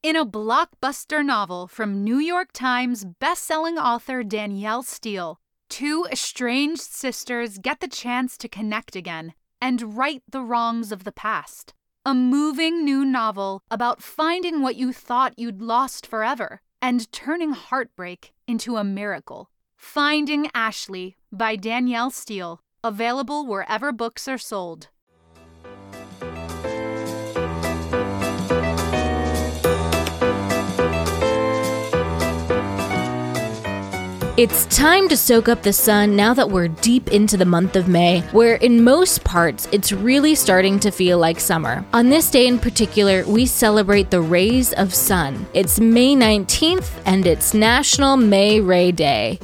In a blockbuster novel from New York Times bestselling author Danielle Steel, two estranged sisters get the chance to connect again and right the wrongs of the past. A moving new novel about finding what you thought you'd lost forever and turning heartbreak into a miracle. Finding Ashley by Danielle Steel, available wherever books are sold. It's time to soak up the sun now that we're deep into the month of May, where in most parts it's really starting to feel like summer. On this day in particular, we celebrate the rays of sun. It's May 19th and it's National May Ray Day.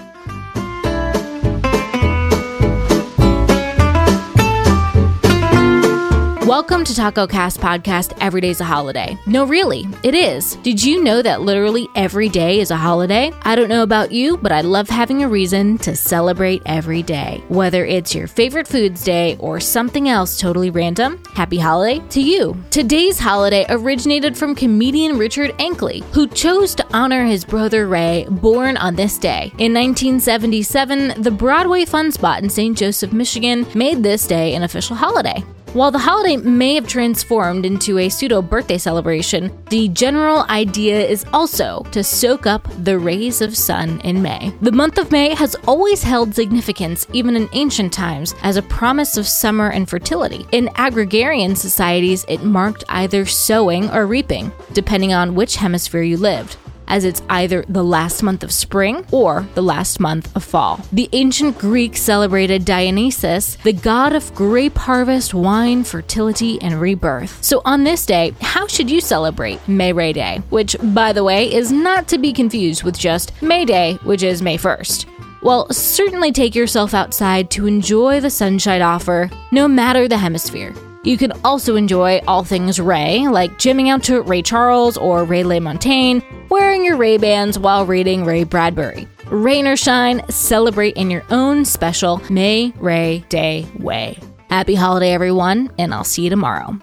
Welcome to Taco Cast Podcast Every Day's a Holiday. No, really, it is. Did you know that literally every day is a holiday? I don't know about you, but I love having a reason to celebrate every day. Whether it's your favorite foods day or something else totally random, happy holiday to you. Today's holiday originated from comedian Richard Ankli, who chose to honor his brother Ray, born on this day. In 1977, the Broadway Fun Spot in St. Joseph, Michigan made this day an official holiday. While the holiday may have transformed into a pseudo birthday celebration, the general idea is also to soak up the rays of sun in May. The month of May has always held significance, even in ancient times, as a promise of summer and fertility. In agrarian societies, it marked either sowing or reaping, depending on which hemisphere you lived as it's either the last month of spring or the last month of fall. The ancient Greeks celebrated Dionysus, the god of grape harvest, wine, fertility, and rebirth. So on this day, how should you celebrate May Ray Day? Which, by the way, is not to be confused with just May Day, which is May 1st. Well, certainly take yourself outside to enjoy the sunshine offer, no matter the hemisphere. You can also enjoy all things Ray, like jamming out to Ray Charles or Ray LaMontagne, wearing your Ray Bans while reading Ray Bradbury. Rain or shine, celebrate in your own special May Ray Day way. Happy holiday, everyone, and I'll see you tomorrow.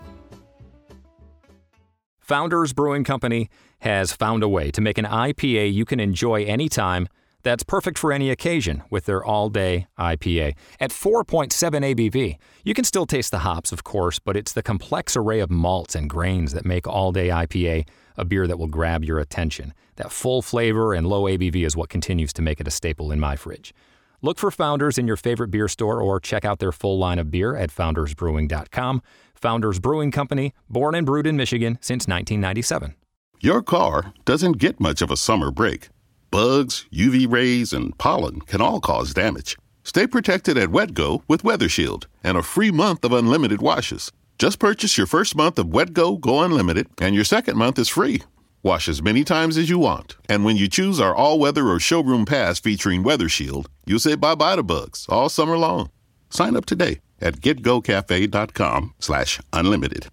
Founders Brewing Company has found a way to make an IPA you can enjoy anytime that's perfect for any occasion with their all day IPA. At 4.7 ABV, you can still taste the hops, of course, but it's the complex array of malts and grains that make all day IPA a beer that will grab your attention. That full flavor and low ABV is what continues to make it a staple in my fridge. Look for Founders in your favorite beer store or check out their full line of beer at foundersbrewing.com. Founders Brewing Company, born and brewed in Michigan since 1997. Your car doesn't get much of a summer break. Bugs, UV rays, and pollen can all cause damage. Stay protected at GetGo with Weather Shield and a free month of unlimited washes. Just purchase your first month of GetGo Go Unlimited, and your second month is free. Wash as many times as you want. And when you choose our all weather or showroom pass featuring Weather Shield, you'll say bye bye to bugs all summer long. Sign up today at getgocafe.com slash unlimited.